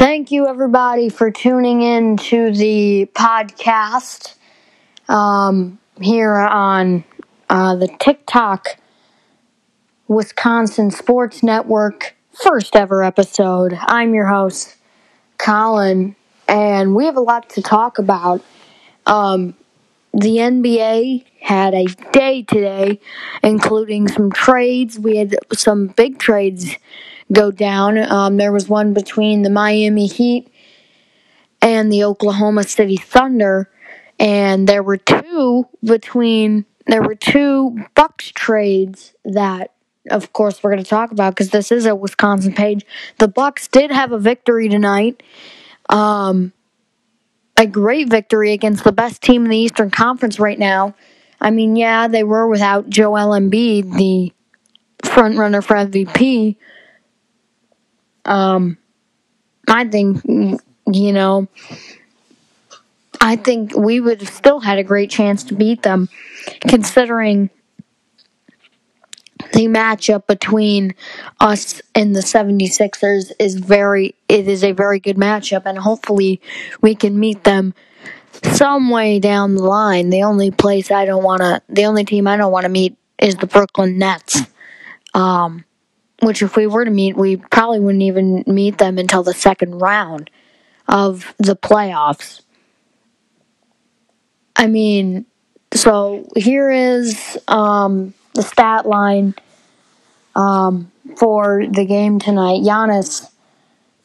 Thank you, everybody, for tuning in to the podcast um, here on uh, the TikTok Wisconsin Sports Network first ever episode. I'm your host, Colin, and we have a lot to talk about. Um, the NBA had a day today, including some trades. We had some big trades go down. Um, there was one between the Miami Heat and the Oklahoma City Thunder, and there were two between there were two Bucks trades that of course we're going to talk about because this is a Wisconsin page. The Bucks did have a victory tonight. Um, a great victory against the best team in the Eastern Conference right now. I mean, yeah, they were without Joel Embiid, the front runner for MVP. Um, I think, you know, I think we would have still had a great chance to beat them, considering the matchup between us and the 76ers is very it is a very good matchup and hopefully we can meet them some way down the line. The only place I don't want to the only team I don't want to meet is the Brooklyn Nets. Um which if we were to meet, we probably wouldn't even meet them until the second round of the playoffs. I mean, so here is um, the stat line um, for the game tonight. Giannis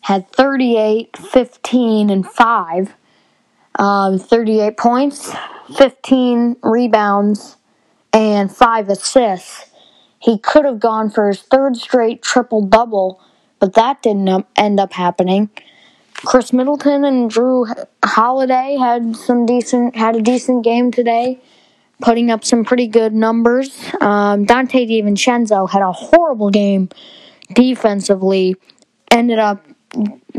had 38, 15, and 5. Um, 38 points, 15 rebounds, and 5 assists. He could have gone for his third straight triple double, but that didn't end up happening. Khris Middleton and Jrue Holiday had some decent had a decent game today, putting up some pretty good numbers. Um, Donte DiVincenzo had a horrible game defensively, ended up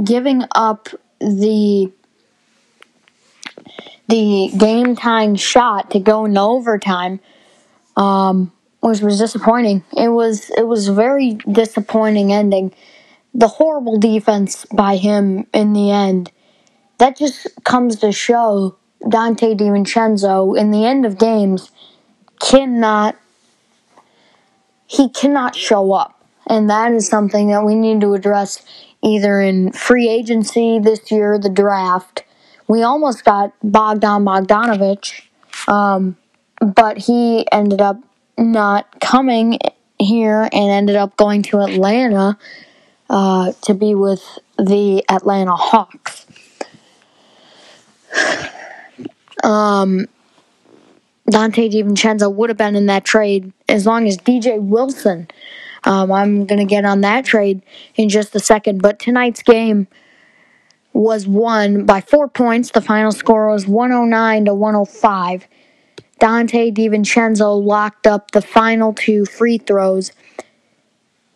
giving up the the game time shot to go into overtime. Um, which was disappointing. It was it was very disappointing ending. The horrible defense by him in the end. That just comes to show Donte DiVincenzo in the end of games cannot he cannot show up. And that is something that we need to address either in free agency this year, the draft. We almost got Bogdan Bogdanovich, um, but he ended up not coming here and ended up going to Atlanta uh, to be with the Atlanta Hawks. Um, Donte DiVincenzo would have been in that trade as long as DJ Wilson. Um, I'm going to get on that trade in just a second. But tonight's game was won by four points. The final score was 109 to 105. Donte DiVincenzo locked up the final two free throws.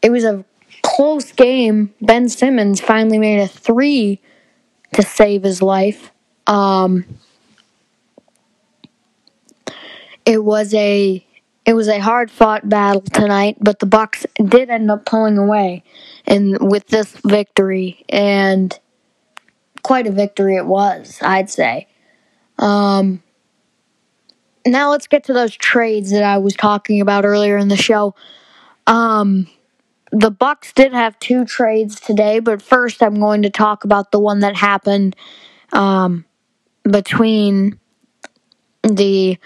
It was a close game. Ben Simmons finally made a three to save his life. Um, it was a it was a hard fought battle tonight, but the Bucks did end up pulling away and with this victory and quite a victory it was, I'd say. Um, now let's get to those trades that I was talking about earlier in the show. Um, the Bucks did have two trades today, but first I'm going to talk about the one that happened um, between the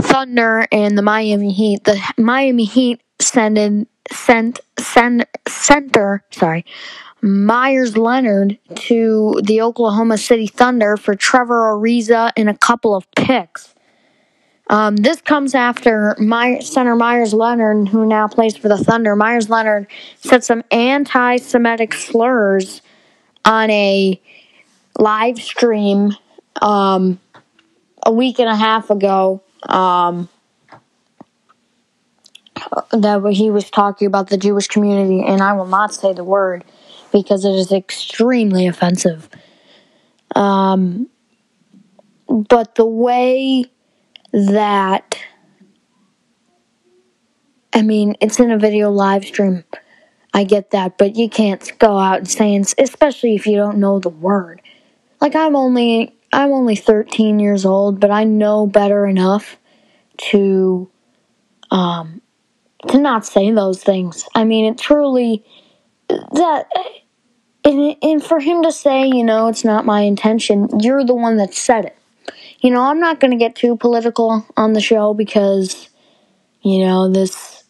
Thunder and the Miami Heat. The Miami Heat sent in, sent sent center sorry Meyers Leonard to the Oklahoma City Thunder for Trevor Ariza and a couple of picks. Um, this comes after My- center Meyers Leonard, who now plays for the Thunder. Meyers Leonard said some anti Semitic slurs on a live stream um, a week and a half ago. Um, that he was talking about the Jewish community, and I will not say the word because it is extremely offensive. Um, but the way that I mean, it's in a video live stream. I get that, but you can't go out and saying, especially if you don't know the word. Like I'm only I'm only 13 years old, but I know better enough to um to not say those things. I mean, it truly that and, and for him to say, you know, it's not my intention, you're the one that said it. You know, I'm not going to get too political on the show because you know, this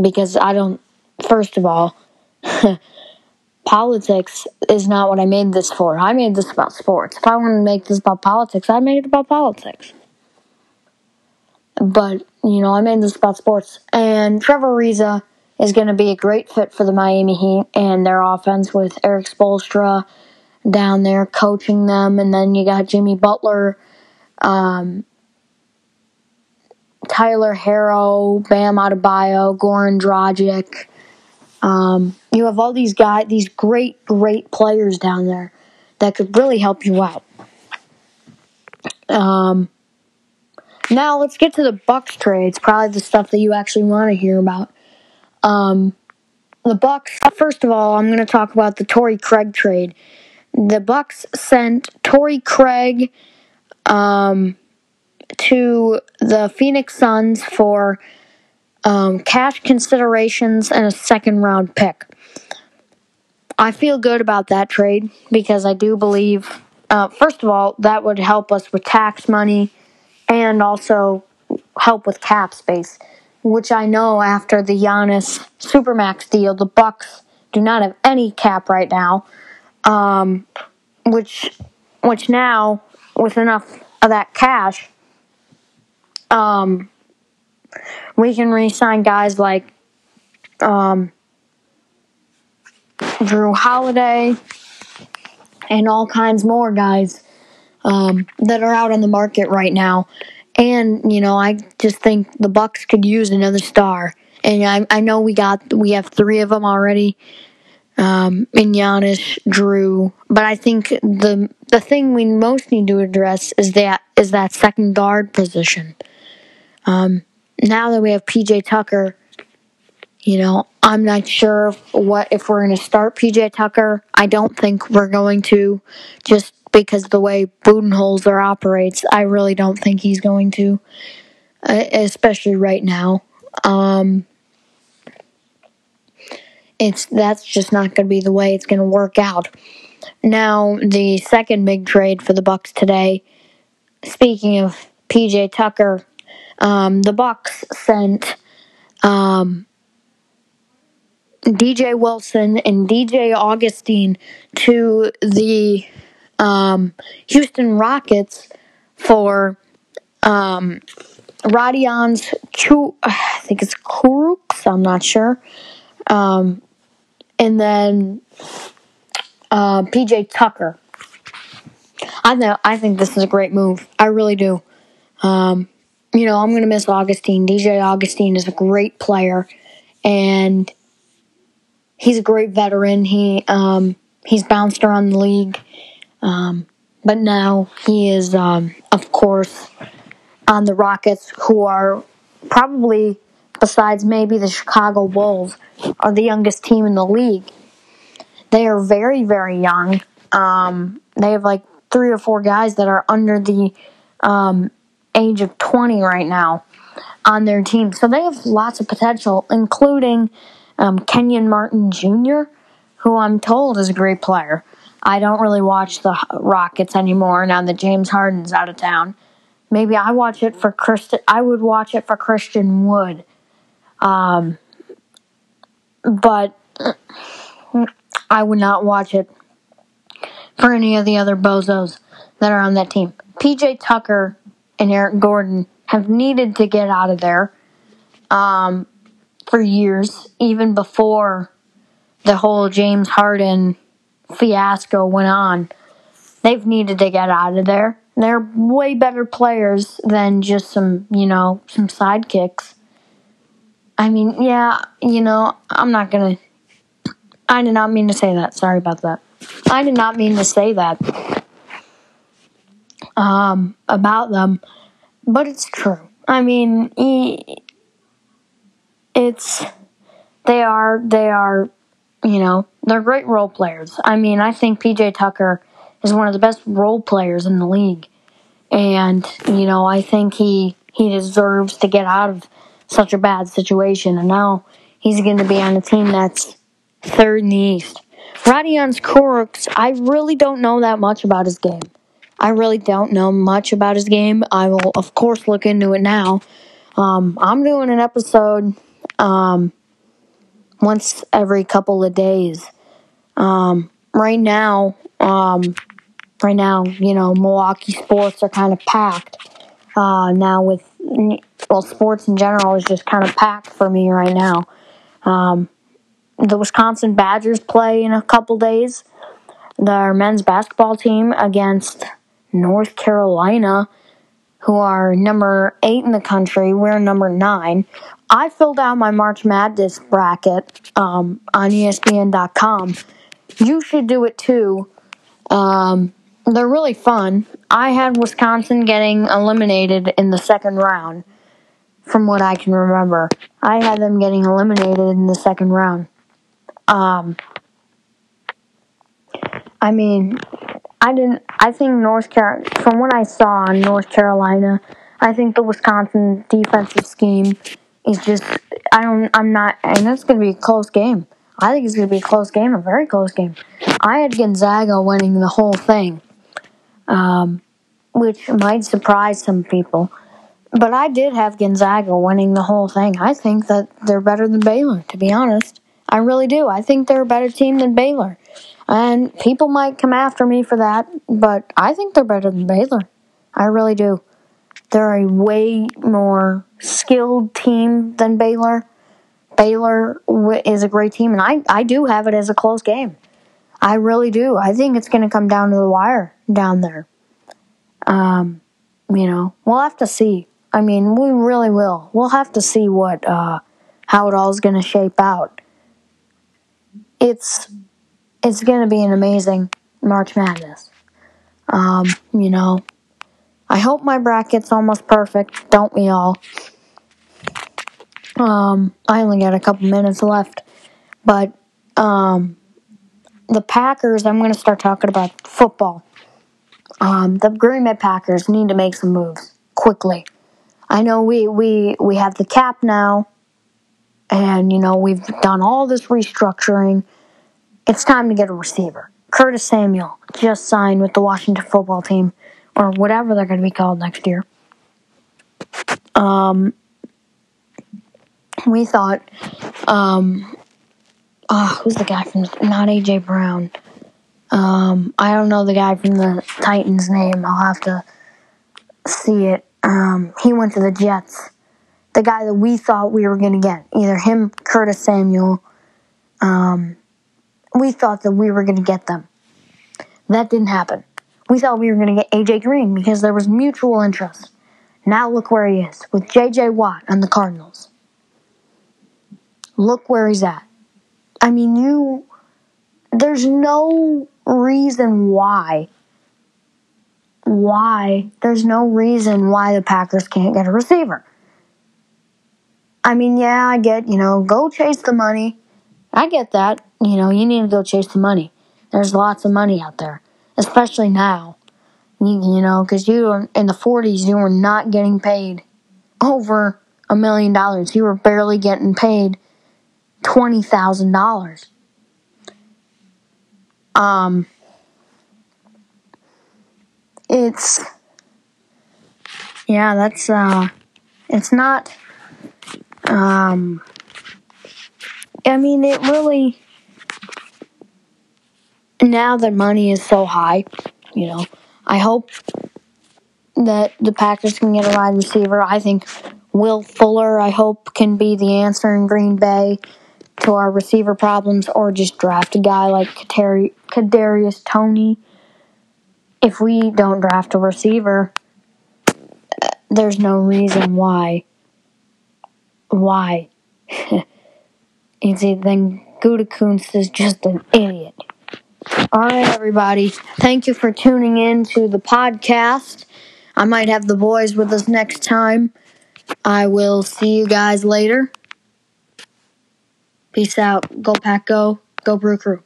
because I don't first of all politics is not what I made this for. I made this about sports. If I want to make this about politics, I made it about politics. But, you know, I made this about sports. And Trevor Ariza is going to be a great fit for the Miami Heat and their offense with Erik Spoelstra down there coaching them. And then you got Jimmy Butler, um, Tyler Herro, Bam Adebayo, Goran Dragic. Um, you have all these guys, these great, great players down there that could really help you out. Um, now let's get to the Bucks trades. Probably the stuff that you actually want to hear about. Um, the Bucks. First of all, I'm going to talk about the Torrey Craig trade. The Bucks sent Torrey Craig um, to the Phoenix Suns for um, cash considerations and a second round pick. I feel good about that trade because I do believe, uh, first of all, that would help us with tax money and also help with cap space, which I know after the Giannis Supermax deal, the Bucks do not have any cap right now. Um, which, which now with enough of that cash, um, we can re-sign guys like um, Jrue Holiday and all kinds more guys um, that are out on the market right now. And you know, I just think the Bucks could use another star. And I, I know we got we have three of them already. Um, in Giannis, Jrue, but I think the the thing we most need to address is that is that second guard position. Um, now that we have PJ Tucker, you know, I'm not sure what if we're going to start PJ Tucker. I don't think we're going to, just because the way Budenholzer operates. I really don't think he's going to, uh, especially right now. Um, it's that's just not going to be the way it's going to work out. Now, the second big trade for the Bucks today. Speaking of PJ Tucker, um, the Bucks sent um, DJ Wilson and DJ Augustin to the um, Houston Rockets for um, Rodions I think it's Kurucs, I'm not sure. Um, and then uh, PJ Tucker. I know. I think this is a great move. I really do. Um, you know, I'm going to miss Augustin. DJ Augustin is a great player, and he's a great veteran. He um, he's bounced around the league, um, but now he is, um, of course, on the Rockets, who are probably, besides maybe the Chicago Bulls, are the youngest team in the league. They are very, very young. Um, they have like three or four guys that are under the um, age of 20 right now on their team. So they have lots of potential, including um, Kenyon Martin Jr., who I'm told is a great player. I don't really watch the Rockets anymore now that James Harden's out of town. Maybe I watch it for Christian. I would watch it for Christian Wood. Um, but I would not watch it for any of the other bozos that are on that team. PJ Tucker and Eric Gordon have needed to get out of there um, for years, even before the whole James Harden fiasco went on. They've needed to get out of there. They're way better players than just some, you know, some sidekicks. I mean, yeah, you know, I'm not gonna. I did not mean to say that. Sorry about that. I did not mean to say that um, about them, but it's true. I mean, it's they are they are you know they're great role players. I mean, I think PJ Tucker is one of the best role players in the league, and you know I think he he deserves to get out of such a bad situation, and now he's going to be on a team that's third in the East. Rodions Kurucs, I really don't know that much about his game. I really don't know much about his game. I will, of course, look into it now. Um, I'm doing an episode um, once every couple of days. Um, right now, um, right now, you know, Milwaukee sports are kind of packed. Uh, now with well, sports in general is just kind of packed for me right now. Um, the Wisconsin Badgers play in a couple days. Their men's basketball team against North Carolina, who are number eight in the country. We're number nine. I filled out my March Madness bracket um, on ESPN.com. You should do it too. Um, they're really fun. I had Wisconsin getting eliminated in the second round, from what I can remember. I had them getting eliminated in the second round. Um, I mean, I didn't. I think North Carolina, from what I saw in North Carolina, I think the Wisconsin defensive scheme is just. I don't. I'm not. And it's going to be a close game. I think it's going to be a close game, a very close game. I had Gonzaga winning the whole thing, um, which might surprise some people. But I did have Gonzaga winning the whole thing. I think that they're better than Baylor, to be honest. I really do. I think they're a better team than Baylor. And people might come after me for that, but I think they're better than Baylor. I really do. They're a way more skilled team than Baylor. Baylor is a great team, and I, I do have it as a close game. I really do. I think it's going to come down to the wire down there. Um, you know, we'll have to see. I mean, we really will. We'll have to see what uh, how it all is going to shape out. It's it's going to be an amazing March Madness. Um, you know, I hope my bracket's almost perfect. Don't we all? Um, I only got a couple minutes left, but um, the Packers. I'm going to start talking about football. Um, the Green Bay Packers need to make some moves quickly. I know we we we have the cap now, and you know we've done all this restructuring it's time to get a receiver. Curtis Samuel just signed with the Washington football team, or whatever they're going to be called next year. Um, we thought, um, oh, who's the guy from, not AJ Brown. Um, I don't know the guy from the Titans' name. I'll have to see it. Um, he went to the Jets. The guy that we thought we were going to get, either him, Curtis Samuel, um, we thought that we were going to get them. That didn't happen. We thought we were going to get AJ Green because there was mutual interest. Now look where he is with JJ Watt and the Cardinals. Look where he's at. I mean, you. There's no reason why. Why? There's no reason why the Packers can't get a receiver. I mean, yeah, I get, you know, go chase the money. I get that. You know, you need to go chase the money. There's lots of money out there, especially now. You, you know, because you were in the 40s, you were not getting paid over a million dollars. You were barely getting paid twenty thousand dollars. Um, it's yeah, that's uh, it's not. Um, I mean, it really now that money is so high, you know, I hope that the Packers can get a wide receiver. I think Will Fuller, I hope, can be the answer in Green Bay to our receiver problems, or just draft a guy like Kadarius Toney. If we don't draft a receiver, there's no reason why. Why? You see, then Gutekunst is just an idiot. All right, everybody. Thank you for tuning in to the podcast. I might have the boys with us next time. I will see you guys later. Peace out. Go Pack Go. Go Brew Crew.